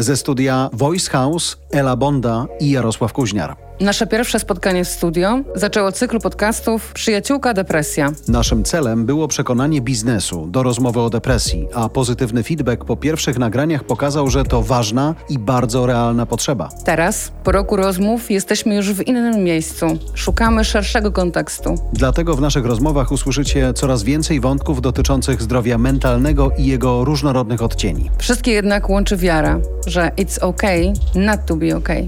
Ze studia Voice House Ela Bonda i Jarosław Kuźniar. Nasze pierwsze spotkanie w studio zaczęło cykl podcastów Przyjaciółka Depresja. Naszym celem było przekonanie biznesu do rozmowy o depresji, a pozytywny feedback po pierwszych nagraniach pokazał, że to ważna i bardzo realna potrzeba. Teraz, po roku rozmów, jesteśmy już w innym miejscu. Szukamy szerszego kontekstu. Dlatego w naszych rozmowach usłyszycie coraz więcej wątków dotyczących zdrowia mentalnego i jego różnorodnych odcieni. Wszystkie jednak łączy wiara, że it's okay not to be okay.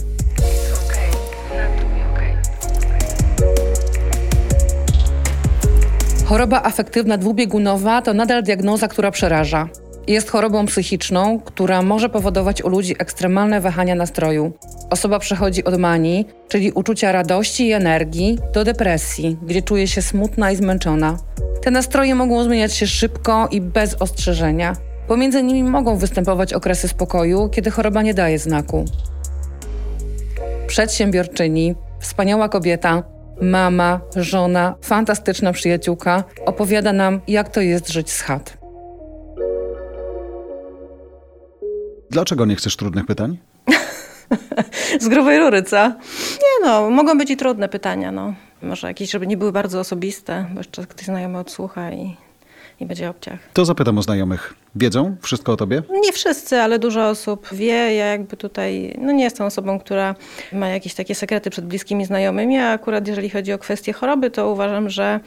Choroba afektywna dwubiegunowa to nadal diagnoza, która przeraża. Jest chorobą psychiczną, która może powodować u ludzi ekstremalne wahania nastroju. Osoba przechodzi od manii, czyli uczucia radości i energii, do depresji, gdzie czuje się smutna i zmęczona. Te nastroje mogą zmieniać się szybko i bez ostrzeżenia. Pomiędzy nimi mogą występować okresy spokoju, kiedy choroba nie daje znaku. Przedsiębiorczyni, wspaniała kobieta, mama, żona, fantastyczna przyjaciółka opowiada nam, jak to jest żyć z chat. Dlaczego nie chcesz trudnych pytań? z grubej rury, co? Nie no, mogą być i trudne pytania, no. Może jakieś, żeby nie były bardzo osobiste, bo jeszcze ktoś znajomy odsłucha i, i będzie obciach. To zapytam o znajomych. Wiedzą wszystko o tobie? Nie wszyscy, ale dużo osób wie. Ja jakby tutaj, no nie jestem osobą, która ma jakieś takie sekrety przed bliskimi znajomymi, a akurat jeżeli chodzi o kwestie choroby, to uważam, że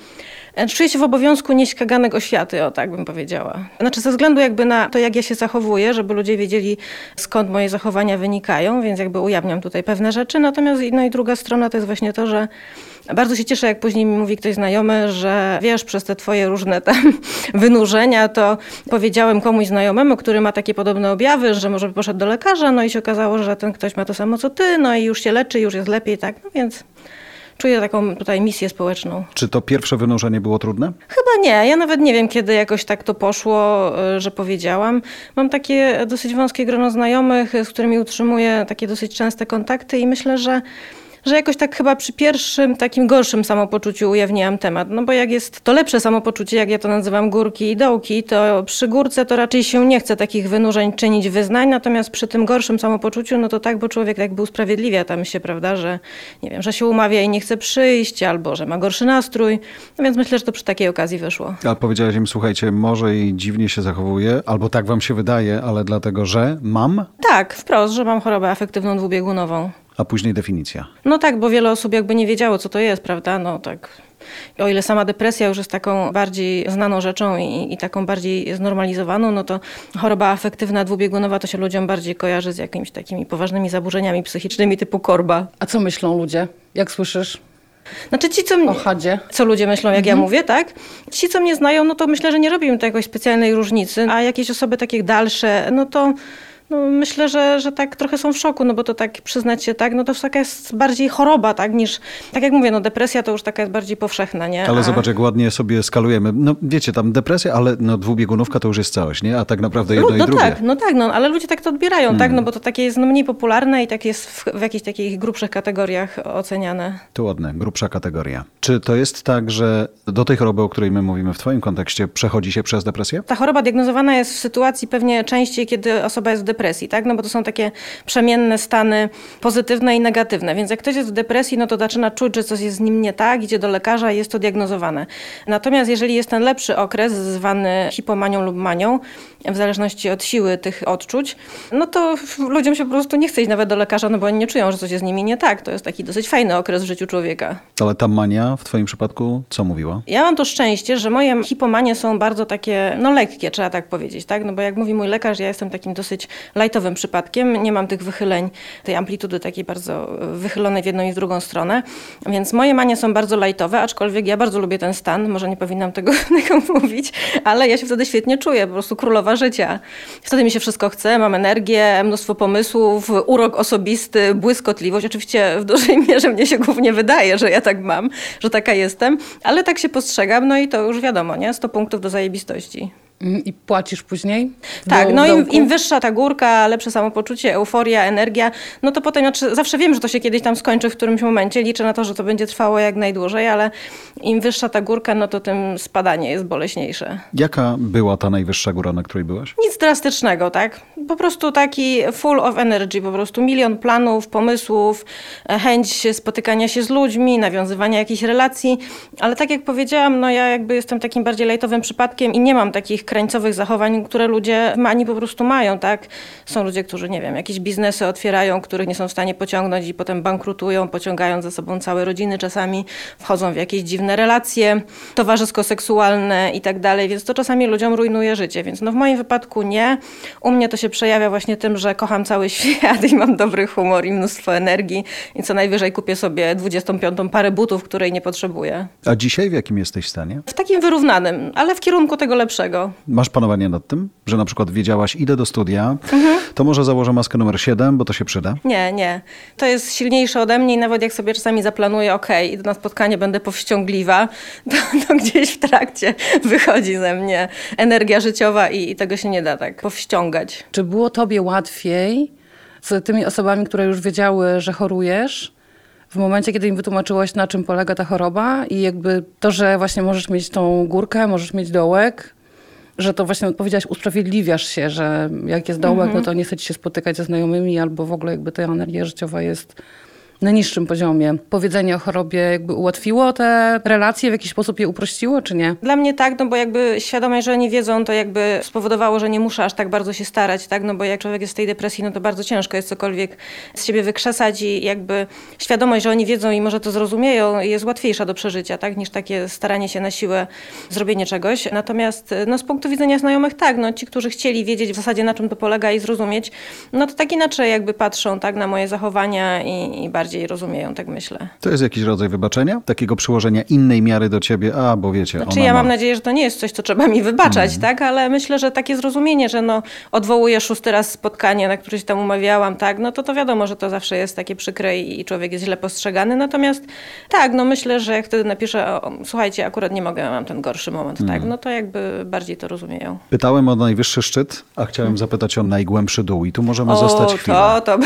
e, czuję się w obowiązku nieść kaganek oświaty, o tak bym powiedziała. Znaczy ze względu jakby na to, jak ja się zachowuję, żeby ludzie wiedzieli, skąd moje zachowania wynikają, więc jakby ujawniam tutaj pewne rzeczy. Natomiast no i druga strona to jest właśnie to, że bardzo się cieszę, jak później mi mówi ktoś znajomy, że wiesz, przez te twoje różne tam wynurzenia, to powiedziałem komuś znajomemu, który ma takie podobne objawy, że może by poszedł do lekarza, no i się okazało, że ten ktoś ma to samo co ty, no i już się leczy, już jest lepiej, tak, no więc czuję taką tutaj misję społeczną. Czy to pierwsze wynurzenie było trudne? Chyba nie. Ja nawet nie wiem, kiedy jakoś tak to poszło, y, że powiedziałam. Mam takie dosyć wąskie grono znajomych, z którymi utrzymuję takie dosyć częste kontakty i myślę, że że jakoś tak chyba przy pierwszym takim gorszym samopoczuciu ujawniłam temat. No bo jak jest to lepsze samopoczucie, jak ja to nazywam górki i dołki, to przy górce to raczej się nie chce takich wynurzeń czynić wyznań, natomiast przy tym gorszym samopoczuciu, no to tak, bo człowiek jakby usprawiedliwia tam się, prawda, że nie wiem, że się umawia i nie chce przyjść, albo że ma gorszy nastrój. No więc myślę, że to przy takiej okazji wyszło. A powiedziałaś im, słuchajcie, może i dziwnie się zachowuje, albo tak wam się wydaje, ale dlatego, że mam? Tak, wprost, że mam chorobę afektywną dwubiegunową a później definicja. No tak, bo wiele osób jakby nie wiedziało, co to jest, prawda? No tak. O ile sama depresja już jest taką bardziej znaną rzeczą i, i, taką bardziej znormalizowaną, no to choroba afektywna dwubiegunowa to się ludziom bardziej kojarzy z jakimiś takimi poważnymi zaburzeniami psychicznymi typu korba. A co myślą ludzie, jak słyszysz? Znaczy ci, co, mnie, co ludzie myślą, jak mhm. ja mówię, tak? Ci, co mnie znają, no to myślę, że nie robią to jakiejś specjalnej różnicy, a jakieś osoby takie dalsze, no to no myślę, że, że tak trochę są w szoku, no bo to tak przyznać się tak, no to taka jest bardziej choroba, tak, niż, tak jak mówię, no depresja to już taka jest bardziej powszechna, nie? Ale A... zobacz, jak ładnie sobie skalujemy. No wiecie, tam depresja, ale no dwubiegunówka to już jest całość, nie? A tak naprawdę jedno no, no i drugie. Tak, no tak, no ale ludzie tak to odbierają, tak? hmm. tak, no bo to takie jest no, mniej popularne i tak jest w, w jakichś takich grubszych kategoriach oceniane. To ładne, grubsza kategoria. Czy to jest tak, że do tej choroby, o której my mówimy w twoim kontekście, przechodzi się przez depresję? Ta choroba diagnozowana jest w sytuacji pewnie częściej, kiedy osoba jest w depresji, tak? No bo to są takie przemienne stany pozytywne i negatywne. Więc jak ktoś jest w depresji, no to zaczyna czuć, że coś jest z nim nie tak, idzie do lekarza i jest to diagnozowane. Natomiast jeżeli jest ten lepszy okres, zwany hipomanią lub manią, w zależności od siły tych odczuć, no to ludziom się po prostu nie chce iść nawet do lekarza, no bo oni nie czują, że coś jest z nimi nie tak. To jest taki dosyć fajny okres w życiu człowieka. Ale ta mania w twoim przypadku co mówiła? Ja mam to szczęście, że moje hipomanie są bardzo takie, no lekkie, trzeba tak powiedzieć, tak? No bo jak mówi mój lekarz, ja jestem takim dosyć lajtowym przypadkiem, nie mam tych wychyleń, tej amplitudy takiej bardzo wychylonej w jedną i w drugą stronę, więc moje manie są bardzo lajtowe, aczkolwiek ja bardzo lubię ten stan, może nie powinnam tego, tego mówić, ale ja się wtedy świetnie czuję, po prostu królowa życia. Wtedy mi się wszystko chce, mam energię, mnóstwo pomysłów, urok osobisty, błyskotliwość. Oczywiście w dużej mierze mnie się głównie wydaje, że ja tak mam, że taka jestem, ale tak się postrzegam, no i to już wiadomo, nie? 100 punktów do zajebistości. Mm, I płacisz później? Tak, Do no im, im wyższa ta górka, lepsze samopoczucie, euforia, energia, no to potem, znaczy zawsze wiem, że to się kiedyś tam skończy w którymś momencie, liczę na to, że to będzie trwało jak najdłużej, ale im wyższa ta górka, no to tym spadanie jest boleśniejsze. Jaka była ta najwyższa góra, na której byłaś? Nic drastycznego, tak? Po prostu taki full of energy, po prostu milion planów, pomysłów, e, chęć spotykania się z ludźmi, nawiązywania jakichś relacji, ale tak jak powiedziałam, no ja jakby jestem takim bardziej lejtowym przypadkiem i nie mam takich krańcowych zachowań, które ludzie w Mani po prostu mają, tak? Są ludzie, którzy, nie wiem, jakieś biznesy otwierają, których nie są w stanie pociągnąć i potem bankrutują, pociągają za sobą całe rodziny czasami, wchodzą w jakieś dziwne relacje towarzysko-seksualne i tak dalej, więc to czasami ludziom rujnuje życie, więc no w moim wypadku nie. U mnie to się przejawia właśnie tym, że kocham cały świat i mam dobry humor i mnóstwo energii i co najwyżej kupię sobie 25 parę butów, której nie potrzebuję. A dzisiaj w jakim jesteś stanie? W takim wyrównanym, ale w kierunku tego lepszego. Masz panowanie nad tym, że na przykład wiedziałaś, idę do studia, Mhm. to może założę maskę numer 7, bo to się przyda? Nie, nie. To jest silniejsze ode mnie i nawet jak sobie czasami zaplanuję, okej, idę na spotkanie, będę powściągliwa, to, to gdzieś w trakcie wychodzi ze mnie energia życiowa i, i tego się nie da tak powściągać. Czy było tobie łatwiej z tymi osobami, które już wiedziały, że chorujesz, w momencie, kiedy im wytłumaczyłaś, na czym polega ta choroba i jakby to, że właśnie możesz mieć tą górkę, możesz mieć dołek, że to właśnie powiedziałaś, usprawiedliwiasz się, że jak jest dołek, no to nie chce ci się spotykać ze znajomymi albo w ogóle jakby ta energia życiowa jest na niższym poziomie. Powiedzenie o chorobie jakby ułatwiło te relacje, w jakiś sposób je uprościło, czy nie? Dla mnie tak, no bo jakby świadomość, że oni wiedzą, to jakby spowodowało, że nie muszę aż tak bardzo się starać, tak? No bo jak człowiek jest w tej depresji, no to bardzo ciężko jest cokolwiek z siebie wykrzesać i jakby świadomość, że oni wiedzą i może to zrozumieją, jest łatwiejsza do przeżycia, tak? Niż takie staranie się na siłę zrobienie czegoś. Natomiast no z punktu widzenia znajomych, tak, no ci, którzy chcieli wiedzieć w zasadzie na czym to polega i zrozumieć, no to tak inaczej jakby patrzą, tak? Na moje zachowania i, i bardziej rozumieją, tak myślę. To jest jakiś rodzaj wybaczenia? Takiego przyłożenia innej miary do ciebie? A, bo wiecie, Znaczy ja ma... mam nadzieję, że to nie jest coś, co trzeba mi wybaczać, tak? Ale myślę, że takie zrozumienie, że no odwołuję szósty raz spotkanie, na które się tam umawiałam, tak? No to to wiadomo, że to zawsze jest takie przykre i człowiek jest źle postrzegany. Natomiast tak, no myślę, że jak wtedy napiszę, o, słuchajcie, akurat nie mogę, mam ten gorszy moment, tak? No to jakby bardziej to rozumieją. Pytałem o najwyższy szczyt, a chciałem zapytać o najgłębszy dół i tu możemy o, zostać chwilę. to, to,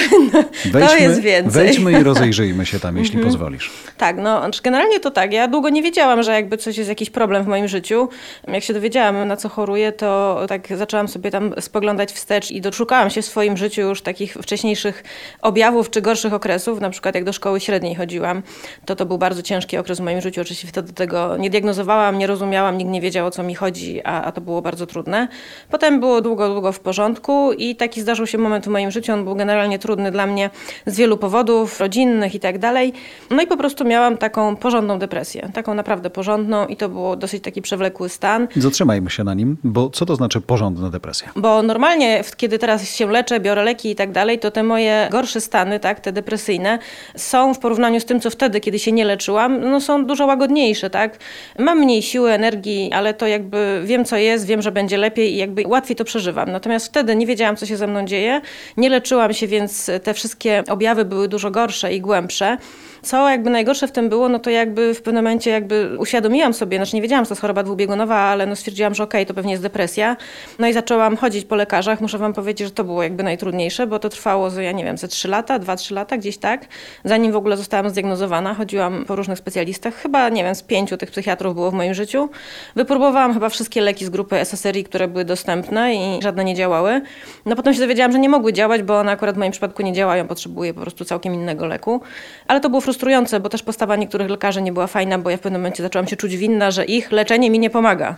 to jest więcej. Wejdźmy i rozejrzyjmy się tam, jeśli pozwolisz. Tak, no znaczy generalnie to tak. Ja długo nie wiedziałam, że jakby coś jest jakiś problem w moim życiu. Jak się dowiedziałam, na co choruję, to tak zaczęłam sobie tam spoglądać wstecz i doszukałam się w swoim życiu już takich wcześniejszych objawów czy gorszych okresów. Na przykład jak do szkoły średniej chodziłam, to to był bardzo ciężki okres w moim życiu. Oczywiście wtedy tego nie diagnozowałam, nie rozumiałam, nikt nie wiedział o co mi chodzi, a, a to było bardzo trudne. Potem było długo, długo w porządku i taki zdarzył się moment w moim życiu. On był generalnie trudny dla mnie z wielu powodów, rodzinnych i tak dalej. No i po prostu miałam taką porządną depresję, taką naprawdę porządną i to było dosyć taki przewlekły stan. Zatrzymajmy się na nim, bo co to znaczy porządna depresja? Bo normalnie, kiedy teraz się leczę, biorę leki i tak dalej, to te moje gorsze stany, tak, te depresyjne, są w porównaniu z tym, co wtedy, kiedy się nie leczyłam, no są dużo łagodniejsze, tak. Mam mniej siły, energii, ale to jakby wiem, co jest, wiem, że będzie lepiej i jakby łatwiej to przeżywam. Natomiast wtedy nie wiedziałam, co się ze mną dzieje, nie leczyłam się, więc te wszystkie objawy były dużo gorsze i głębsze. Co jakby najgorsze w tym było, no to jakby w pewnym momencie jakby uświadomiłam sobie, znaczy nie wiedziałam, że to jest choroba dwubiegunowa, ale no stwierdziłam, że okej, to pewnie jest depresja. No i zaczęłam chodzić po lekarzach. Muszę wam powiedzieć, że to było jakby najtrudniejsze, bo to trwało, ja nie wiem, ze 3 lata, 2-3 lata, gdzieś tak. Zanim w ogóle zostałam zdiagnozowana, chodziłam po różnych specjalistach. Chyba, nie wiem, z pięciu tych psychiatrów było w moim życiu. Wypróbowałam chyba wszystkie leki z grupy SSRI, które były dostępne i żadne nie działały. No potem się dowiedziałam, że nie mogły działać, bo one akurat w moim przypadku nie działają, potrzebuję po prostu całkiem innego leku. Ale to było frustrujące, bo też postawa niektórych lekarzy nie była fajna, bo ja w pewnym momencie zaczęłam się czuć winna, że ich leczenie mi nie pomaga.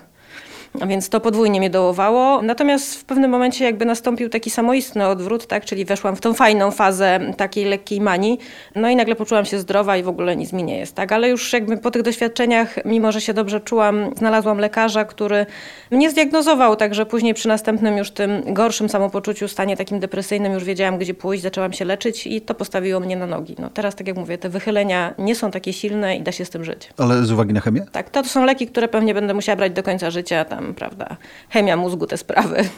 Więc to podwójnie mnie dołowało. Natomiast w pewnym momencie jakby nastąpił taki samoistny odwrót, tak? czyli weszłam w tą fajną fazę takiej lekkiej manii. No i nagle poczułam się zdrowa i w ogóle nic mi nie jest. Tak? Ale już jakby po tych doświadczeniach, mimo że się dobrze czułam, znalazłam lekarza, który mnie zdiagnozował, także później przy następnym już tym gorszym samopoczuciu, stanie takim depresyjnym już wiedziałam, gdzie pójść, zaczęłam się leczyć i to postawiło mnie na nogi. No teraz, tak jak mówię, te wychylenia nie są takie silne i da się z tym żyć. Ale z uwagi na chemię? Tak, to są leki, które pewnie będę musiała brać do końca życia, tam, prawda, chemia mózgu, te sprawy.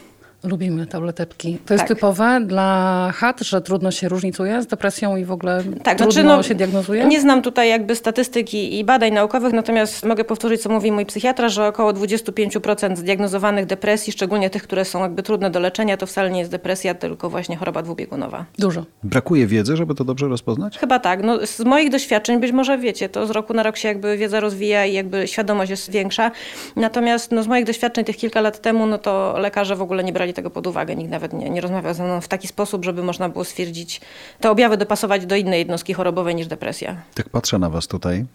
Lubimy tableteczki. To jest Tak. typowe dla chat, że trudno się różnicuje z depresją i w ogóle Tak, trudno znaczy, no, się diagnozuje? Nie znam tutaj jakby statystyki i badań naukowych, natomiast mogę powtórzyć, co mówi mój psychiatra, że około 25% zdiagnozowanych depresji, szczególnie tych, które są jakby trudne do leczenia, to wcale nie jest depresja, tylko właśnie choroba dwubiegunowa. Dużo. Brakuje wiedzy, żeby to dobrze rozpoznać? Chyba tak. No, z moich doświadczeń, być może wiecie, to z roku na rok się jakby wiedza rozwija i jakby świadomość jest większa. Natomiast no, z moich doświadczeń tych kilka lat temu, no to lekarze w ogóle nie brali tego pod uwagę. Nikt nawet nie, nie rozmawiał ze mną w taki sposób, żeby można było stwierdzić, te objawy dopasować do innej jednostki chorobowej niż depresja. Tak patrzę na was tutaj.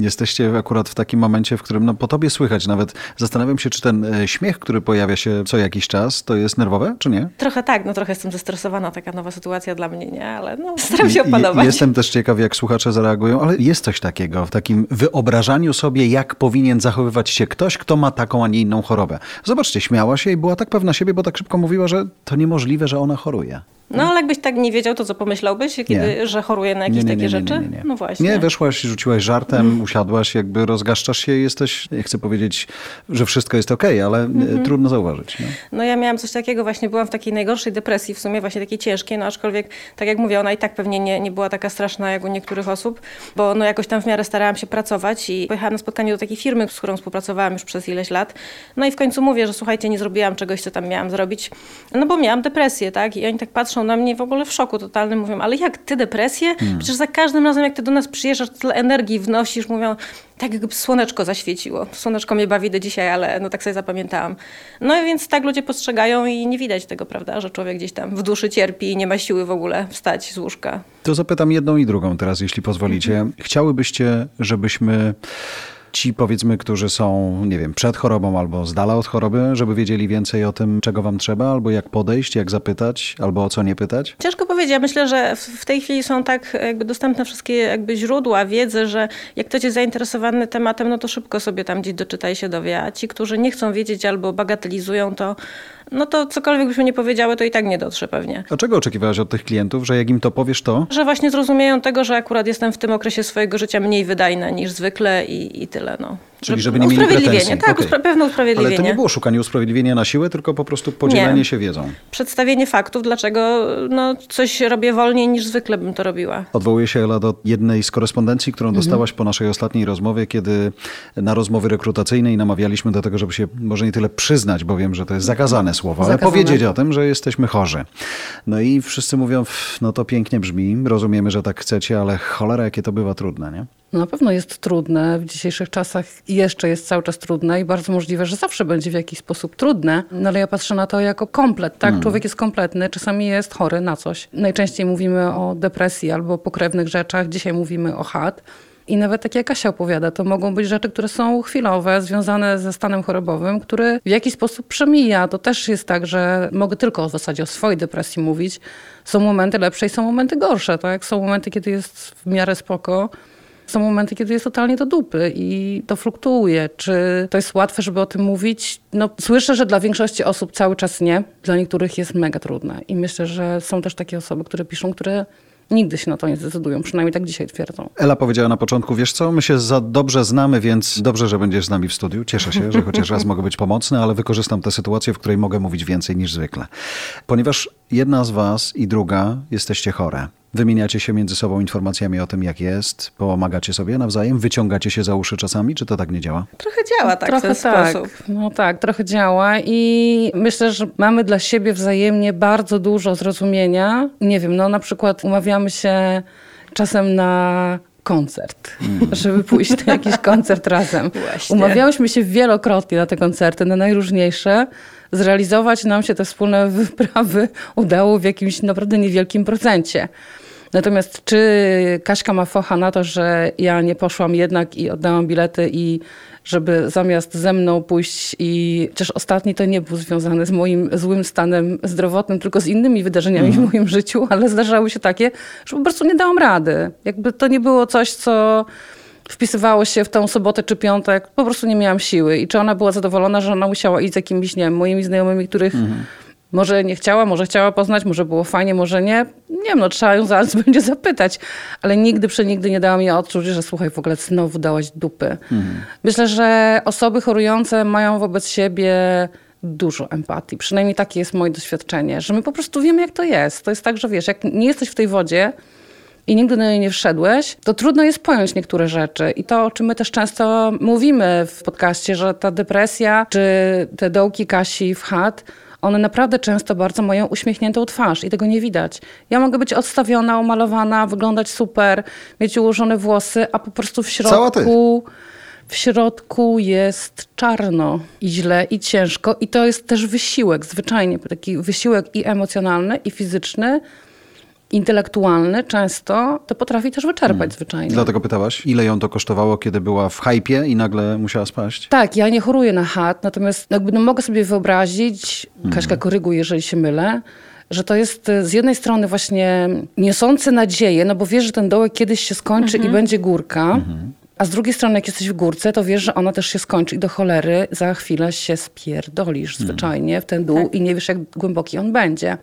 Jesteście akurat w takim momencie, w którym no, po tobie słychać. Nawet zastanawiam się, czy ten e, śmiech, który pojawia się co jakiś czas, to jest nerwowe, czy nie? Trochę tak, no trochę jestem zestresowana, taka nowa sytuacja dla mnie, nie? Ale no, staram się opanować. Jestem też ciekaw, jak słuchacze zareagują, ale jest coś takiego w takim wyobrażaniu sobie, jak powinien zachowywać się ktoś, kto ma taką, a nie inną chorobę. Zobaczcie, śmiała się i była tak pewna siebie, bo tak szybko mówiła, że to niemożliwe, że ona choruje. No ale jakbyś tak nie wiedział, to co pomyślałbyś, kiedy, Nie. że choruje na jakieś takie rzeczy? No właśnie. Nie, weszłaś, rzuciłaś żartem, usiadłaś, jakby rozgaszczasz się i jesteś, nie chcę powiedzieć, że wszystko jest okej, ale e, trudno zauważyć. No. No ja miałam coś takiego, właśnie byłam w takiej najgorszej depresji, w sumie właśnie takiej ciężkiej, no aczkolwiek, tak jak mówię, ona i tak pewnie nie, nie była taka straszna jak u niektórych osób, bo no jakoś tam w miarę starałam się pracować i pojechałam na spotkanie do takiej firmy, z którą współpracowałam już przez ileś lat. No i w końcu mówię, że słuchajcie, nie zrobiłam czegoś, co tam miałam zrobić, no bo miałam depresję, tak? I oni tak patrzą na mnie w ogóle w szoku totalnym, mówią, ale jak ty depresję? Przecież za każdym razem, jak ty do nas przyjeżdżasz, tyle energii wnosisz, mówią, tak jakby słoneczko zaświeciło. Słoneczko mnie bawi do dzisiaj, ale no tak sobie zapamiętałam. No i więc tak ludzie postrzegają i nie widać tego, prawda, że człowiek gdzieś tam w duszy cierpi i nie ma siły w ogóle wstać z łóżka. To zapytam jedną i drugą teraz, jeśli pozwolicie. Chciałybyście, żebyśmy ci, powiedzmy, którzy są, nie wiem, przed chorobą albo z dala od choroby, żeby wiedzieli więcej o tym, czego wam trzeba, albo jak podejść, jak zapytać, albo o co nie pytać? Ciężko powiedzieć. Ja myślę, że w- tej chwili są tak jakby dostępne wszystkie jakby źródła wiedzy, że jak ktoś jest zainteresowany tematem, no to szybko sobie tam gdzieś doczyta i się dowie. A ci, którzy nie chcą wiedzieć albo bagatelizują, to no to cokolwiek byśmy nie powiedziały, to i tak nie dotrze pewnie. A czego oczekiwałaś od tych klientów, że jak im to powiesz, to? Że właśnie zrozumieją tego, że akurat jestem w tym okresie swojego życia mniej wydajna niż zwykle i, i tyle. No. Czyli żeby nie mieli usprawiedliwienie, pretensji. Tak, uspra- pewne Ale usprawiedliwienie. to nie było szukanie usprawiedliwienia na siłę, tylko po prostu podzielenie Nie. się wiedzą. Przedstawienie faktów, dlaczego no, coś robię wolniej niż zwykle bym to robiła. Odwołuję się, Ela, do jednej z korespondencji, którą dostałaś po naszej ostatniej rozmowie, kiedy na rozmowy rekrutacyjnej namawialiśmy do tego, żeby się może nie tyle przyznać, bo wiem, że to jest zakazane słowo, ale Zakazane. powiedzieć o tym, że jesteśmy chorzy. No i wszyscy mówią, "Pff, no to pięknie brzmi, rozumiemy, że tak chcecie, ale cholera, jakie to bywa trudne, nie? Na pewno jest trudne, w dzisiejszych czasach jeszcze jest cały czas trudne i bardzo możliwe, że zawsze będzie w jakiś sposób trudne, no ale ja patrzę na to jako komplet, tak? Człowiek jest kompletny, czasami jest chory na coś. Najczęściej mówimy o depresji albo pokrewnych rzeczach, dzisiaj mówimy o chat. I nawet tak jak Kasia opowiada, to mogą być rzeczy, które są chwilowe, związane ze stanem chorobowym, który w jakiś sposób przemija. To też jest tak, że mogę tylko w zasadzie o swojej depresji mówić. Są momenty lepsze i są momenty gorsze, tak? Są momenty, kiedy jest w miarę spoko, są momenty, kiedy jest totalnie do dupy i to fluktuuje. Czy to jest łatwe, żeby o tym mówić? No, słyszę, że dla większości osób cały czas nie. Dla niektórych jest mega trudne. I myślę, że są też takie osoby, które piszą, które nigdy się na to nie zdecydują. Przynajmniej tak dzisiaj twierdzą. Ela powiedziała na początku, wiesz co, my się za dobrze znamy, więc dobrze, że będziesz z nami w studiu. Cieszę się, że chociaż raz mogę być pomocny, ale wykorzystam tę sytuację, w której mogę mówić więcej niż zwykle. Ponieważ jedna z was i druga jesteście chore. Wymieniacie się między sobą informacjami o tym, jak jest, pomagacie sobie nawzajem, wyciągacie się za uszy czasami, czy to tak nie działa? Trochę działa tak w trochę ten tak. sposób. No tak, trochę działa i myślę, że mamy dla siebie wzajemnie bardzo dużo zrozumienia. Nie wiem, no na przykład umawiamy się czasem na koncert, żeby pójść na jakiś koncert razem. Właśnie. Umawiałyśmy się wielokrotnie na te koncerty, na najróżniejsze. Zrealizować nam się te wspólne wyprawy udało w jakimś naprawdę niewielkim procencie. Natomiast czy Kaśka ma focha na to, że ja nie poszłam jednak i oddałam bilety i żeby zamiast ze mną pójść i chociaż ostatni to nie był związany z moim złym stanem zdrowotnym, tylko z innymi wydarzeniami w moim życiu, ale zdarzały się takie, że po prostu nie dałam rady. Jakby to nie było coś, co wpisywało się w tą sobotę czy piątek, po prostu nie miałam siły. I czy ona była zadowolona, że ona musiała iść z jakimiś, nie wiem, moimi znajomymi, których może nie chciała, może chciała poznać, może było fajnie, może nie. Nie wiem, no trzeba ją zaraz będzie zapytać. Ale nigdy, przenigdy nie dała mi odczuć, że słuchaj, w ogóle znowu dałaś dupy. Myślę, że osoby chorujące mają wobec siebie dużo empatii. Przynajmniej takie jest moje doświadczenie, że my po prostu wiemy, jak to jest. To jest tak, że wiesz, jak nie jesteś w tej wodzie, i nigdy na niej nie wszedłeś, to trudno jest pojąć niektóre rzeczy. I to, o czym my też często mówimy w podcaście, że ta depresja, czy te dołki Kasi w chat, one naprawdę często bardzo mają uśmiechniętą twarz i tego nie widać. Ja mogę być odstawiona, umalowana, wyglądać super, mieć ułożone włosy, a po prostu w środku w środku jest czarno i źle i ciężko i to jest też wysiłek, zwyczajnie taki wysiłek i emocjonalny i fizyczny, intelektualny często, to potrafi też wyczerpać hmm. zwyczajnie. Dlatego pytałaś, ile ją to kosztowało, kiedy była w hypie i nagle musiała spaść? Tak, ja nie choruję na chat, natomiast jakby no, mogę sobie wyobrazić, hmm. Kaśka koryguje, jeżeli się mylę, że to jest e, z jednej strony właśnie niosące nadzieję, no bo wiesz, że ten dołek kiedyś się skończy mhm. i będzie górka, mhm. a z drugiej strony jak jesteś w górce, to wiesz, że ona też się skończy i do cholery za chwilę się spierdolisz mhm. zwyczajnie w ten dół tak. i nie wiesz, jak głęboki on będzie.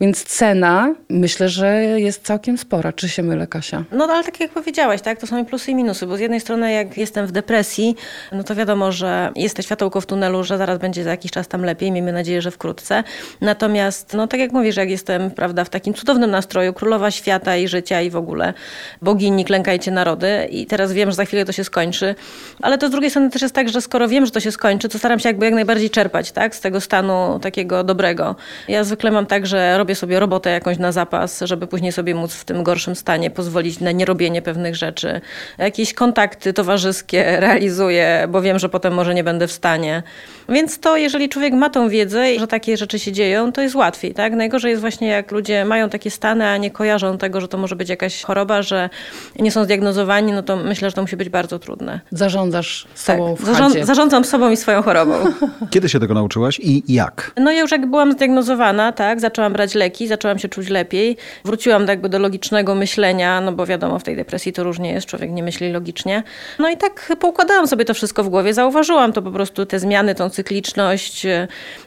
Więc cena myślę, że jest całkiem spora. Czy się mylę, Kasia? No ale tak jak powiedziałaś, tak, to są i plusy i minusy, bo z jednej strony jak jestem w depresji, no to wiadomo, że jest to światełko w tunelu, że zaraz będzie za jakiś czas tam lepiej, miejmy nadzieję, że wkrótce. Natomiast, no tak jak mówisz, jak jestem, prawda, w takim cudownym nastroju, królowa świata i życia i w ogóle bogini, klękajcie narody i teraz wiem, że za chwilę to się skończy, ale to z drugiej strony też jest tak, że skoro wiem, że to się skończy, to staram się jakby jak najbardziej czerpać, tak, z tego stanu takiego dobrego. Ja zwykle mam tak, że robię sobie robotę jakąś na zapas, żeby później sobie móc w tym gorszym stanie pozwolić na nierobienie pewnych rzeczy. Jakieś kontakty towarzyskie realizuję, bo wiem, że potem może nie będę w stanie. Więc to, jeżeli człowiek ma tą wiedzę, że takie rzeczy się dzieją, to jest łatwiej. Tak? Najgorzej jest właśnie, jak ludzie mają takie stany, a nie kojarzą tego, że to może być jakaś choroba, że nie są zdiagnozowani, no to myślę, że to musi być bardzo trudne. Zarządzasz sobą tak. w Zarządzam sobą i swoją chorobą. Kiedy się tego nauczyłaś i jak? No ja już jak byłam zdiagnozowana, tak, zaczęłam brać leki, zaczęłam się czuć lepiej. Wróciłam jakby do logicznego myślenia, no bo wiadomo, w tej depresji to różnie jest, człowiek nie myśli logicznie. No i tak poukładałam sobie to wszystko w głowie, zauważyłam to po prostu, te zmiany, tą cykliczność.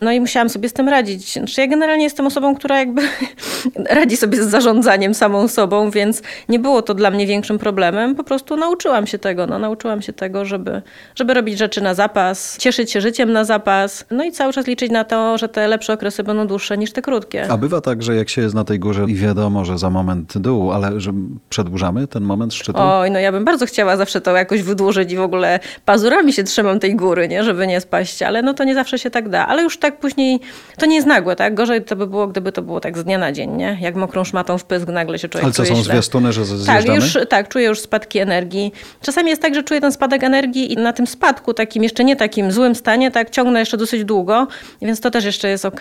No i musiałam sobie z tym radzić. Znaczy ja generalnie jestem osobą, która jakby radzi sobie z zarządzaniem samą sobą, więc nie było to dla mnie większym problemem. Po prostu nauczyłam się tego. No, nauczyłam się tego, żeby, żeby robić rzeczy na zapas, cieszyć się życiem na zapas, no i cały czas liczyć na to, że te lepsze okresy będą dłuższe niż te krótkie. A bywa tak, że jak się jest na tej górze i wiadomo, że za moment dół, ale że przedłużamy ten moment szczytu? Oj, no ja bym bardzo chciała zawsze to jakoś wydłużyć i w ogóle pazurami się trzymam tej góry, nie, żeby nie spaść, ale no to nie zawsze się tak da. Ale już tak później, to nie jest nagłe, tak? Gorzej to by było, gdyby to było tak z dnia na dzień, nie? Jak mokrą szmatą w pysk nagle się człowiek Ale co, są źle. zwiastuny, że zjeżdżamy? Tak, już, tak, czuję już spadki energii. Czasami jest tak, że czuję ten spadek energii i na tym spadku, takim jeszcze nie takim złym stanie, tak ciągnę jeszcze dosyć długo, więc to też jeszcze jest ok.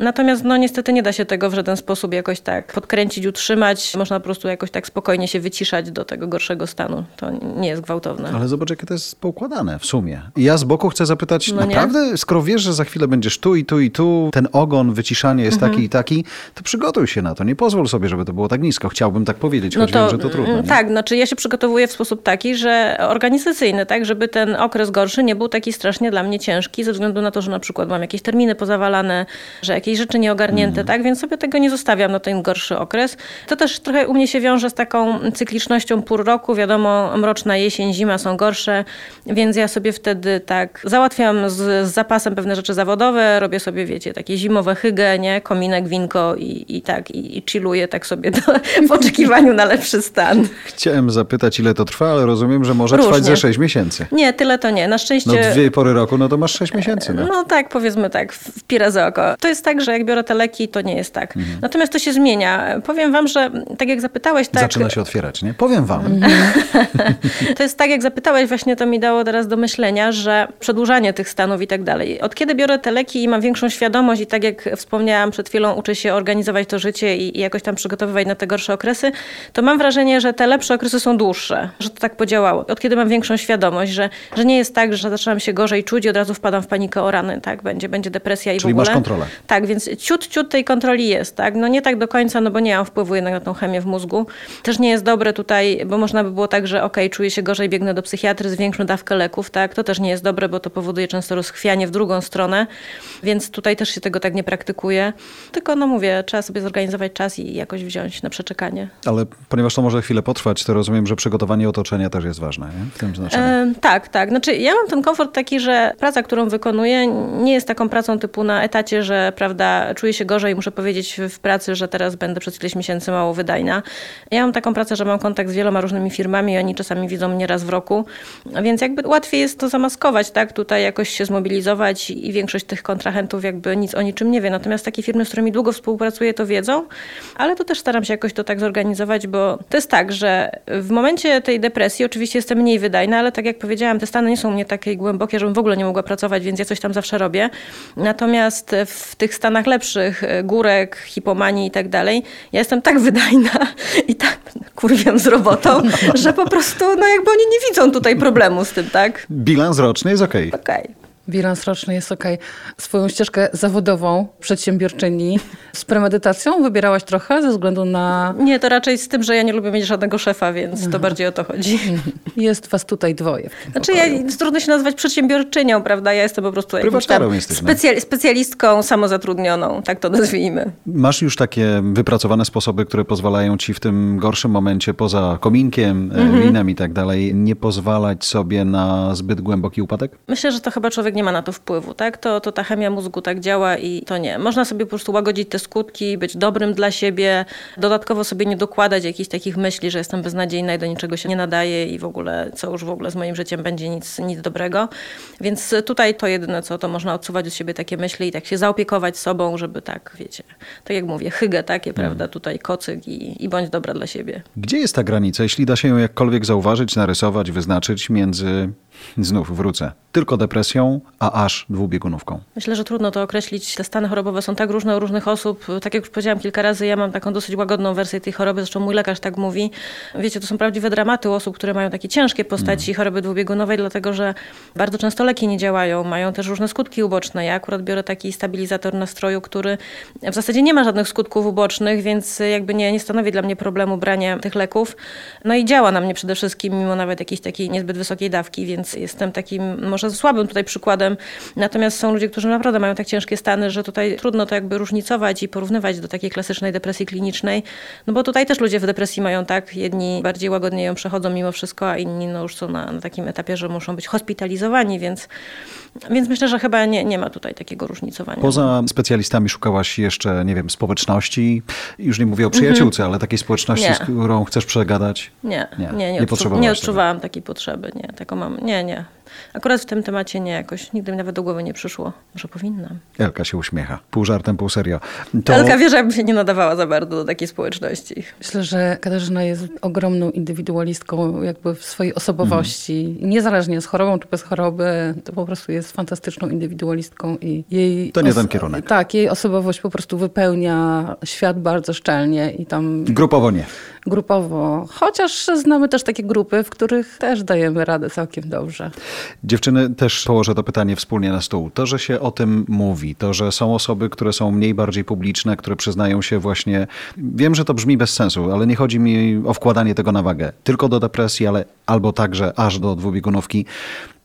Natomiast no niestety nie da się tego w żaden sposób jakoś tak podkręcić, utrzymać. Można po prostu jakoś tak spokojnie się wyciszać do tego gorszego stanu. To nie jest gwałtowne. Ale zobacz, jakie to jest poukładane w sumie. I ja z boku chcę zapytać, no naprawdę, nie? skoro wiesz, że za chwilę będziesz tu i tu i tu, ten ogon, wyciszanie jest mhm. taki i taki, to przygotuj się na to. Nie pozwól sobie, żeby to było tak nisko. Chciałbym tak powiedzieć, no choć to, wiem, że to trudno. Nie? Tak, znaczy ja się przygotowuję w sposób taki, że organizacyjny, tak, żeby ten okres gorszy nie był taki strasznie dla mnie ciężki, ze względu na to, że na przykład mam jakieś terminy pozawalane, że jakieś rzeczy nieogarnięte, mhm. tak, więc sobie tego nie zostawiam na ten gorszy okres. To też trochę u mnie się wiąże z taką cyklicznością pół roku. Wiadomo, mroczna jesień, zima są gorsze, więc ja sobie wtedy tak załatwiam z, z zapasem pewne rzeczy zawodowe, robię sobie, wiecie, takie zimowe hygge, nie? Kominek, winko i, i tak, i, i chilluję tak sobie do, w oczekiwaniu na lepszy stan. Chciałem zapytać, ile to trwa, ale rozumiem, że może Różnie. trwać ze 6 miesięcy. Nie, tyle to nie. Na szczęście... No dwie pory roku, no to masz 6 miesięcy. No, no tak, powiedzmy tak, w pire za oko. To jest tak, że jak biorę te leki, to nie jest tak. Mhm. Natomiast to się zmienia. Powiem wam, że tak jak zapytałeś, tak... Zaczyna się otwierać, nie? Powiem wam. to jest tak, jak zapytałeś, właśnie to mi dało teraz do myślenia, że przedłużanie tych stanów i tak dalej. Od kiedy biorę te leki i mam większą świadomość i tak jak wspomniałam przed chwilą, uczę się organizować to życie i, i jakoś tam przygotowywać na te gorsze okresy, to mam wrażenie, że te lepsze okresy są dłuższe, że to tak podziałało. Od kiedy mam większą świadomość, że, że nie jest tak, że zaczynam się gorzej czuć i od razu wpadam w panikę o rany, tak, będzie, będzie depresja i Czyli w ogóle. masz kontrolę. Tak, więc ciut, ciut tej kontroli kontroli jest, tak? No nie tak do końca, no bo nie mam wpływu jednak na tą chemię w mózgu. Też nie jest dobre tutaj, bo można by było tak, że okej, okay, czuję się gorzej, biegnę do psychiatry, zwiększmy dawkę leków, tak? To też nie jest dobre, bo to powoduje często rozchwianie w drugą stronę, więc tutaj też się tego tak nie praktykuje. Tylko, no mówię, trzeba sobie zorganizować czas i jakoś wziąć na przeczekanie. Ale ponieważ to może chwilę potrwać, to rozumiem, że przygotowanie otoczenia też jest ważne, nie? w tym znaczeniu. E, tak, tak. Znaczy ja mam ten komfort taki, że praca, którą wykonuję nie jest taką pracą typu na etacie, że prawda, czuję się gorzej i muszę powiedzieć w pracy, że teraz będę przez ileś miesięcy mało wydajna. Ja mam taką pracę, że mam kontakt z wieloma różnymi firmami i oni czasami widzą mnie raz w roku, więc jakby łatwiej jest to zamaskować, tak? Tutaj jakoś się zmobilizować i większość tych kontrahentów jakby nic o niczym nie wie. Natomiast takie firmy, z którymi długo współpracuję, to wiedzą, ale to też staram się jakoś to tak zorganizować, bo to jest tak, że w momencie tej depresji oczywiście jestem mniej wydajna, ale tak jak powiedziałam, te stany nie są mnie takie głębokie, żebym w ogóle nie mogła pracować, więc ja coś tam zawsze robię. Natomiast w tych stanach lepszych, hipomanii i tak dalej, ja jestem tak wydajna i tak kurwiam z robotą, że po prostu no jakby oni nie widzą tutaj problemu z tym, tak? Bilans roczny jest okej. Okay. Okej. Okay. Bilans roczny jest ok. Swoją ścieżkę zawodową przedsiębiorczyni z premedytacją wybierałaś trochę ze względu na... Nie, to raczej z tym, że ja nie lubię mieć żadnego szefa, więc Aha. to bardziej o to chodzi. Jest was tutaj dwoje. znaczy ja, trudno się nazwać przedsiębiorczynią, prawda? Ja jestem po prostu jakimś tam specja, specjalistką samozatrudnioną, tak to nazwijmy. Masz już takie wypracowane sposoby, które pozwalają ci w tym gorszym momencie, poza kominkiem, mhm. winem i tak dalej, nie pozwalać sobie na zbyt głęboki upadek? Myślę, że to chyba człowiek nie ma na to wpływu, tak? To, to ta chemia mózgu tak działa i to nie. Można sobie po prostu łagodzić te skutki, być dobrym dla siebie, dodatkowo sobie nie dokładać jakichś takich myśli, że jestem beznadziejna i do niczego się nie nadaje i w ogóle, co już w ogóle z moim życiem będzie nic, nic dobrego. Więc tutaj to jedyne, co to można odsuwać od siebie takie myśli i tak się zaopiekować sobą, żeby tak, wiecie, tak jak mówię, hygge takie, prawda, tutaj kocyk i, i bądź dobra dla siebie. Gdzie jest ta granica, jeśli da się ją jakkolwiek zauważyć, narysować, wyznaczyć między znów wrócę, tylko depresją, a aż dwubiegunówką? Myślę, że trudno to określić. Te stany chorobowe są tak różne u różnych osób. Tak jak już powiedziałam kilka razy, ja mam taką dosyć łagodną wersję tej choroby, zresztą mój lekarz tak mówi. Wiecie, to są prawdziwe dramaty u osób, które mają takie ciężkie postaci mm. choroby dwubiegunowej, dlatego że bardzo często leki nie działają, mają też różne skutki uboczne. Ja akurat biorę taki stabilizator nastroju, który w zasadzie nie ma żadnych skutków ubocznych, więc jakby nie, nie stanowi dla mnie problemu brania tych leków. No i działa na mnie przede wszystkim, mimo nawet jakiejś takiej niezbyt wysokiej dawki, więc jestem takim może słabym tutaj przykładem. Natomiast są ludzie, którzy naprawdę mają tak ciężkie stany, że tutaj trudno to jakby różnicować i porównywać do takiej klasycznej depresji klinicznej. No bo tutaj też ludzie w depresji mają tak, jedni bardziej łagodnie ją przechodzą mimo wszystko, a inni no już są na, na takim etapie, że muszą być hospitalizowani, więc więc myślę, że chyba nie, nie ma tutaj takiego różnicowania. Poza specjalistami szukałaś jeszcze, nie wiem, społeczności? Już nie mówię o przyjaciółce, ale takiej społeczności, nie. z którą chcesz przegadać? Nie, nie, nie, nie, nie, nie odczuwałam takiej potrzeby. Nie, taką mam, nie, nie. Akurat w tym temacie nie, jakoś nigdy mi nawet do głowy nie przyszło. Może powinnam. Elka się uśmiecha. Pół żartem, pół serio. To... Elka wie, że jakby się nie nadawała za bardzo do takiej społeczności. Myślę, że Katarzyna jest ogromną indywidualistką jakby w swojej osobowości. Mhm. Niezależnie z chorobą czy bez choroby, to po prostu jest fantastyczną indywidualistką i jej... To nie ten kierunek. Tak, jej osobowość po prostu wypełnia świat bardzo szczelnie i tam... Grupowo nie. Grupowo. Chociaż znamy też takie grupy, w których też dajemy radę całkiem dobrze. Dziewczyny, też położę to pytanie wspólnie na stół. To, że się o tym mówi, to, że są osoby, które są mniej bardziej publiczne, które przyznają się właśnie. Wiem, że to brzmi bez sensu, ale nie chodzi mi o wkładanie tego na wagę. Tylko do depresji, ale albo także aż do dwubiegunówki.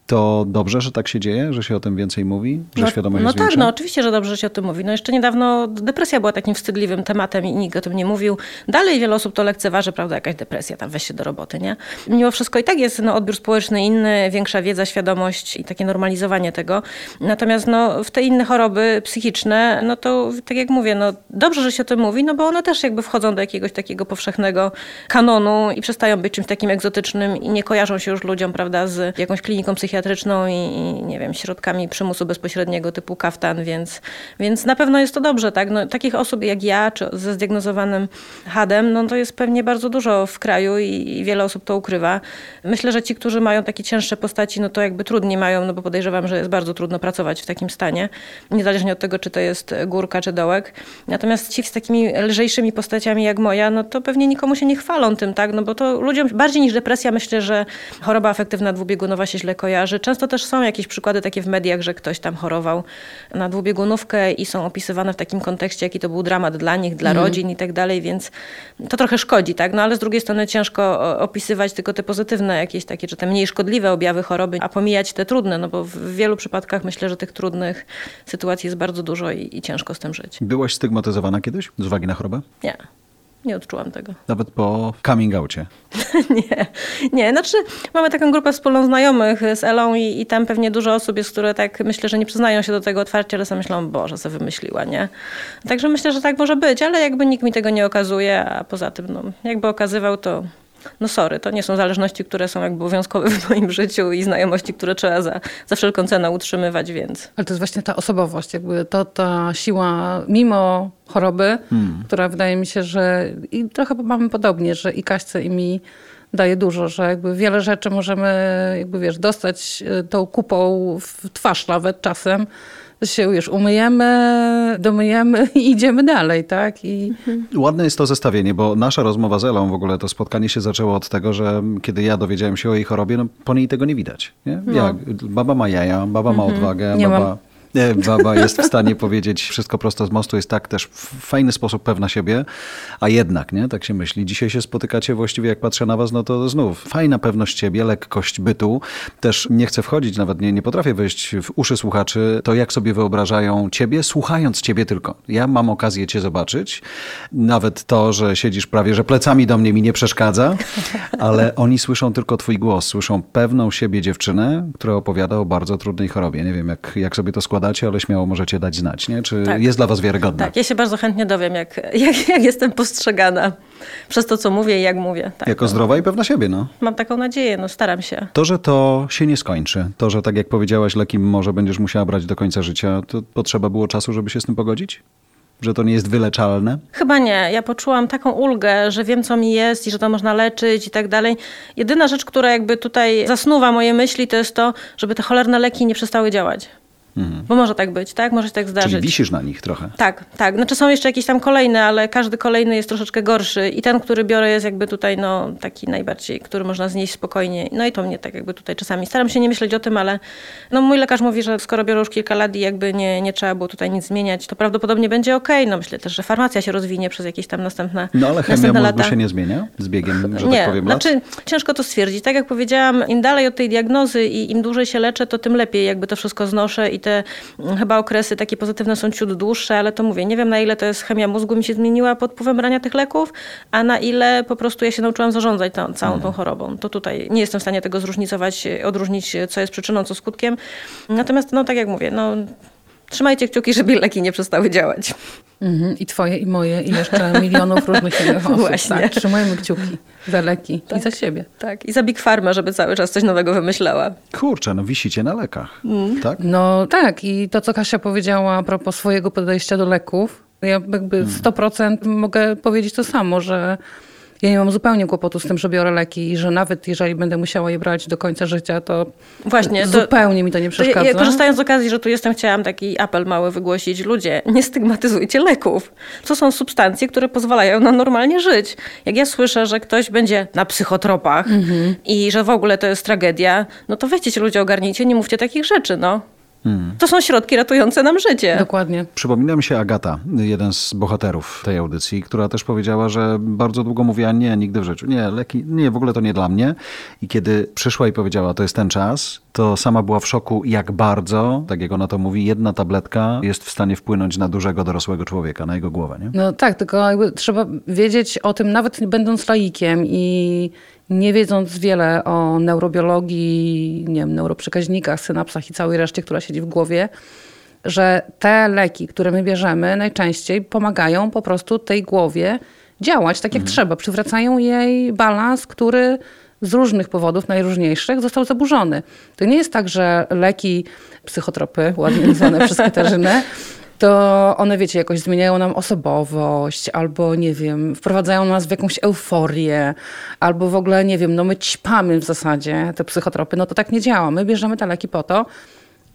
To dobrze, że tak się dzieje, że się o tym więcej mówi, że no, świadomość no No tak, no oczywiście, że dobrze, że się o tym mówi. No jeszcze niedawno depresja była takim wstydliwym tematem i nikt o tym nie mówił. Dalej wiele osób to lekceważy, prawda, jakaś depresja, tam weź się do roboty, nie? Mimo wszystko i tak jest no, odbiór społeczny inny, większa wiedza, świadomość i takie normalizowanie tego. Natomiast no, w te inne choroby psychiczne, no to tak jak mówię, no dobrze, że się o tym mówi, no bo one też jakby wchodzą do jakiegoś takiego powszechnego kanonu i przestają być czymś takim egzotycznym i nie kojarzą się już ludziom, prawda, z jakąś kliniką psychiatryczną psychiatryczną i, i, nie wiem, środkami przymusu bezpośredniego typu kaftan, więc, więc na pewno jest to dobrze, tak? No, takich osób jak ja, czy ze zdiagnozowanym hadem, no to jest pewnie bardzo dużo w kraju i, i wiele osób to ukrywa. Myślę, że ci, którzy mają takie cięższe postaci, no to jakby trudniej mają, no bo podejrzewam, że jest bardzo trudno pracować w takim stanie, niezależnie od tego, czy to jest górka, czy dołek. Natomiast ci z takimi lżejszymi postaciami jak moja, no to pewnie nikomu się nie chwalą tym, tak? No bo to ludziom bardziej niż depresja myślę, że choroba afektywna dwubiegunowa się źle kojarzy, kojarzy. Często też są jakieś przykłady takie w mediach, że ktoś tam chorował na dwubiegunówkę i są opisywane w takim kontekście, jaki to był dramat dla nich, dla rodzin i tak dalej, więc to trochę szkodzi, tak? No ale z drugiej strony ciężko opisywać tylko te pozytywne jakieś takie, czy te mniej szkodliwe objawy choroby, a pomijać te trudne, no bo w wielu przypadkach myślę, że tych trudnych sytuacji jest bardzo dużo i, i ciężko z tym żyć. Byłaś stygmatyzowana kiedyś z uwagi na chorobę? Nie, nie odczułam tego. Nawet po coming outie. Nie, nie, znaczy mamy taką grupę wspólną znajomych z Elą i, i tam pewnie dużo osób jest, które tak myślę, że nie przyznają się do tego otwarcie, ale sobie myślą, Boże, co wymyśliła, nie? Także myślę, że tak może być, ale jakby nikt mi tego nie okazuje, a poza tym, no, jakby okazywał, to no sorry, to nie są zależności, które są jakby obowiązkowe w moim życiu i znajomości, które trzeba za, za wszelką cenę utrzymywać, więc... Ale to jest właśnie ta osobowość, jakby to ta siła, mimo choroby, która wydaje mi się, że i trochę mamy podobnie, że i Kaśce i mi daje dużo, że jakby wiele rzeczy możemy, jakby wiesz, dostać y, tą kupą w twarz nawet czasem, się już umyjemy, domyjemy i idziemy dalej, tak? I Ładne jest to zestawienie, bo nasza rozmowa z Elą, w ogóle to spotkanie się zaczęło od tego, że kiedy ja dowiedziałem się o jej chorobie, no po niej tego nie widać. Nie? Jak? Baba ma jaja, baba ma odwagę, Nie baba... mam. Baba jest w stanie powiedzieć wszystko prosto z mostu, jest tak też w fajny sposób pewna siebie, a jednak, nie? Tak się myśli. Dzisiaj się spotykacie właściwie, jak patrzę na was, no to znów fajna pewność siebie, lekkość bytu. Też nie chcę wchodzić, nawet nie, nie potrafię wejść w uszy słuchaczy, to jak sobie wyobrażają ciebie, słuchając ciebie tylko. Ja mam okazję cię zobaczyć. Nawet to, że siedzisz prawie, że plecami do mnie mi nie przeszkadza, ale oni słyszą tylko twój głos, słyszą pewną siebie dziewczynę, która opowiada o bardzo trudnej chorobie. Nie wiem, jak, jak sobie to ale śmiało możecie dać znać, nie? Czy Tak. jest dla was wiarygodne? Tak, ja się bardzo chętnie dowiem, jak, jak, jak jestem postrzegana przez to, co mówię i jak mówię. Tak, Jako zdrowa i pewna siebie, no. Mam taką nadzieję, no staram się. To, że to się nie skończy, to, że tak jak powiedziałaś, leki może będziesz musiała brać do końca życia, to potrzeba było czasu, żeby się z tym pogodzić? Że to nie jest wyleczalne? Chyba nie. Ja poczułam taką ulgę, że wiem, co mi jest i że to można leczyć i tak dalej. Jedyna rzecz, która jakby tutaj zasnuwa moje myśli, to jest to, żeby te cholerne leki nie przestały działać. Bo może tak być, tak? Może się tak zdarzyć. Czyli wisisz na nich trochę. Tak, tak. Znaczy są jeszcze jakieś tam kolejne, ale każdy kolejny jest troszeczkę gorszy i ten, który biorę jest jakby tutaj no taki najbardziej, który można znieść spokojnie. No i to mnie tak jakby tutaj czasami staram się nie myśleć o tym, ale no mój lekarz mówi, że skoro biorę już kilka lat i jakby nie, nie trzeba było tutaj nic zmieniać, to prawdopodobnie będzie okej. No myślę też, że farmacja się rozwinie przez jakieś tam następne No ale chemia mózgu lata. się nie zmienia z biegiem, że nie, tak powiem, lat? znaczy ciężko to stwierdzić. Tak jak powiedziałam, im dalej od tej diagnozy i im dłużej się leczę, to tym lepiej jakby to wszystko znoszę i te mm, chyba okresy takie pozytywne są ciut dłuższe, ale to mówię, nie wiem na ile to jest chemia mózgu mi się zmieniła pod wpływem brania tych leków, a na ile po prostu ja się nauczyłam zarządzać tą, całą Mhm. tą chorobą. To tutaj nie jestem w stanie tego zróżnicować, odróżnić co jest przyczyną, co skutkiem. Natomiast no tak jak mówię, no trzymajcie kciuki, żeby leki nie przestały działać. Mhm, I twoje, i moje, i jeszcze milionów różnych innych osób. Właśnie. Tak, trzymajmy kciuki za leki i za siebie. Tak, i za Big Pharma, żeby cały czas coś nowego wymyślała. Kurczę, no wisicie na lekach, Mm. tak? No tak, i to, co Kasia powiedziała a propos swojego podejścia do leków, ja jakby 100% mogę powiedzieć to samo, że ja nie mam zupełnie kłopotu z tym, że biorę leki i że nawet jeżeli będę musiała je brać do końca życia, to Właśnie, to- zupełnie mi to nie To ja, przeszkadza. ja korzystając z okazji, że tu jestem, chciałam taki apel mały wygłosić. Ludzie, nie stygmatyzujcie leków. To są substancje, które pozwalają nam normalnie żyć. Jak ja słyszę, że ktoś będzie na psychotropach Mhm. i że w ogóle to jest tragedia, no to weźcie się ludzie, ogarnijcie, nie mówcie takich rzeczy, no. To są środki ratujące nam życie. Dokładnie. Przypomina mi się Agata, jeden z bohaterów tej audycji, która też powiedziała, że bardzo długo mówiła nie, nigdy w życiu. Nie, leki, nie, w ogóle to nie dla mnie. I kiedy przyszła i powiedziała, to jest ten czas, to sama była w szoku, jak bardzo, tak jak ona to mówi, jedna tabletka jest w stanie wpłynąć na dużego dorosłego człowieka, na jego głowę, nie? No tak, tylko jakby trzeba wiedzieć o tym, nawet będąc laikiem i nie wiedząc wiele o neurobiologii, nie wiem, neuroprzekaźnikach, synapsach i całej reszcie, która siedzi w głowie, że te leki, które my bierzemy, najczęściej pomagają po prostu tej głowie działać tak jak trzeba. Przywracają jej balans, który z różnych powodów, najróżniejszych, został zaburzony. To nie jest tak, że leki, psychotropy, ładnie nazwane przez Katarzynę, to one, wiecie, jakoś zmieniają nam osobowość, albo nie wiem, wprowadzają nas w jakąś euforię, albo w ogóle, nie wiem, no my ćpamy w zasadzie te psychotropy. No to tak nie działa. My bierzemy te leki po to,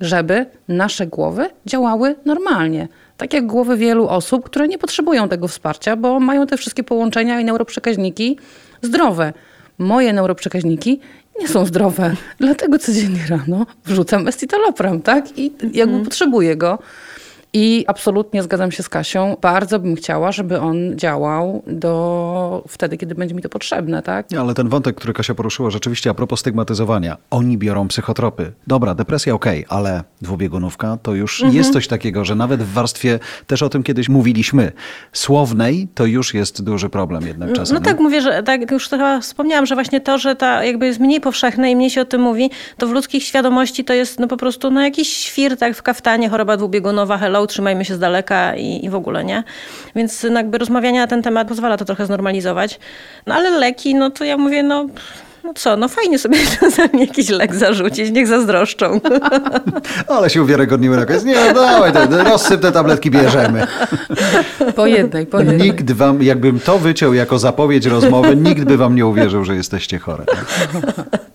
żeby nasze głowy działały normalnie. Tak jak głowy wielu osób, które nie potrzebują tego wsparcia, bo mają te wszystkie połączenia i neuroprzekaźniki zdrowe. Moje neuroprzekaźniki nie są zdrowe. Dlatego codziennie rano wrzucam escitalopram, tak? I jakby potrzebuję go. I absolutnie zgadzam się z Kasią. Bardzo bym chciała, żeby on działał do wtedy, kiedy będzie mi to potrzebne, tak? Ale ten wątek, który Kasia poruszyła, rzeczywiście a propos stygmatyzowania. Oni biorą psychotropy. Dobra, depresja okej, ale dwubiegunówka to już Mhm. jest coś takiego, że nawet w warstwie, też o tym kiedyś mówiliśmy, słownej, to już jest duży problem jednak czasem. No nie? tak mówię, że tak już chyba wspomniałam, że właśnie to, że ta jakby jest mniej powszechne i mniej się o tym mówi, to w ludzkich świadomości to jest no po prostu no jakiś świr, tak w kaftanie, choroba dwubiegunowa, hello, trzymajmy się z daleka i, i w ogóle, nie? Więc no jakby rozmawianie na ten temat pozwala to trochę znormalizować. No ale leki, no to ja mówię, no... No co, no fajnie sobie czasami jakiś lek zarzucić, niech zazdroszczą. Ale się uwiarygodniły jakoś. Nie, no dawaj, te, te rozsypne tabletki bierzemy. Po jednej, po jednej. Nikt wam, jakbym to wyciął jako zapowiedź rozmowy, nikt by wam nie uwierzył, że jesteście chore.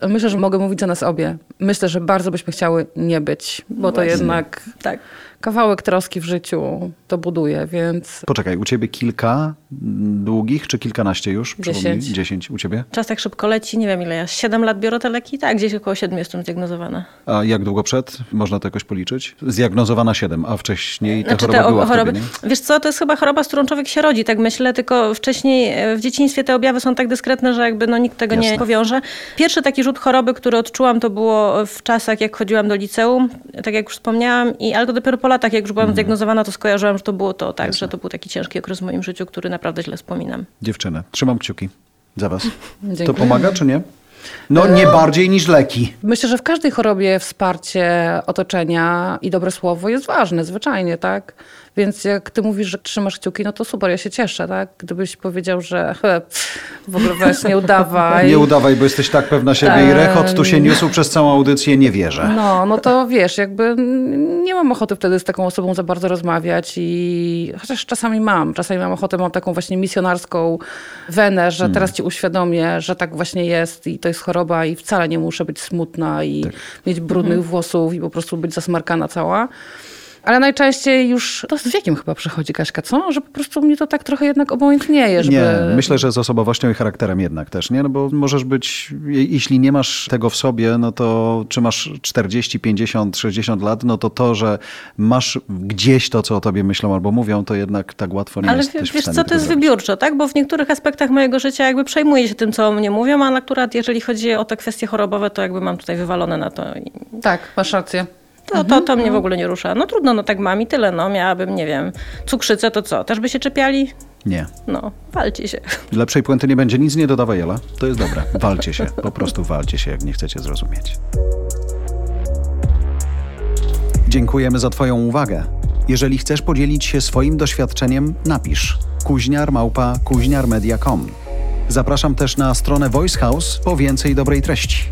Myślę, że mogę mówić za nas obie. Myślę, że bardzo byśmy chciały nie być, bo to Właśnie. jednak tak. Kawałek troski w życiu to buduje, więc Poczekaj, u ciebie kilka długich, czy kilkanaście już? Przypomnij. Dziesięć. Dziesięć u ciebie? Czas tak szybko leci, nie wiem ile ja, 7 lat biorę te leki? Tak, gdzieś około 7 jestem zdiagnozowana. A jak długo przed? Można to jakoś policzyć? Zdiagnozowana 7, a wcześniej ta Znaczy choroba te była choroby. tobie, nie? Wiesz co, to jest chyba choroba, z którą człowiek się rodzi, tak myślę, tylko wcześniej e, w dzieciństwie te objawy są tak dyskretne, że jakby no, nikt tego nie Jasne. powiąże. Pierwszy taki rzut choroby, który odczułam, to było w czasach, jak chodziłam do liceum, tak jak już wspomniałam, i, ale to dopiero po latach, jak już byłam zdiagnozowana, to skojarzyłam, że to było to, tak, że to był taki ciężki okres w moim życiu, który naprawdę źle wspominam. Dziewczyny, trzymam kciuki za was. To pomaga, czy nie? No nie bardziej niż leki. Myślę, że w każdej chorobie wsparcie otoczenia i dobre słowo jest ważne, zwyczajnie, tak? Więc jak ty mówisz, że trzymasz kciuki, no to super, ja się cieszę, tak? Gdybyś powiedział, że pff, w ogóle weź, nie udawaj. Nie udawaj, bo jesteś tak pewna siebie i rechot tu się niósł przez całą audycję, nie wierzę. No, no to wiesz, jakby nie mam ochoty wtedy z taką osobą za bardzo rozmawiać i chociaż czasami mam, czasami mam ochotę, mam taką właśnie misjonarską wenę, że teraz ci uświadomię, że tak właśnie jest i to jest choroba i wcale nie muszę być smutna i mieć brudnych włosów i po prostu być zasmarkana cała. Ale najczęściej już to z wiekiem chyba przychodzi Kaśka, co? Że po prostu mnie to tak trochę jednak obojętnieje, żeby... Nie, myślę, że z osobowością i charakterem jednak też, nie? No bo możesz być, je- jeśli nie masz tego w sobie, no to czy masz 40, 50, 60 lat, no to to, że masz gdzieś to, co o tobie myślą albo mówią, to jednak tak łatwo nie Ale w wiesz stanie co, to jest zrobić. wybiórczo, tak? Bo w niektórych aspektach mojego życia jakby przejmuję się tym, co o mnie mówią, a akurat jeżeli chodzi o te kwestie chorobowe, to jakby mam tutaj wywalone na to. I Tak, masz rację. To, to, to mnie w ogóle nie rusza. No trudno, no tak mam i tyle, no. Miałabym, nie wiem, cukrzycę, to co? Też by się czepiali? Nie. No, walcie się. Lepszej puenty nie będzie, nic nie dodawaj, Jela. To jest dobre. Walcie się, po prostu walcie się, jak nie chcecie zrozumieć. Dziękujemy za Twoją uwagę. Jeżeli chcesz podzielić się swoim doświadczeniem, napisz kuźniarmałpa kuźniarmedia.com. Zapraszam też na stronę Voice House po więcej dobrej treści.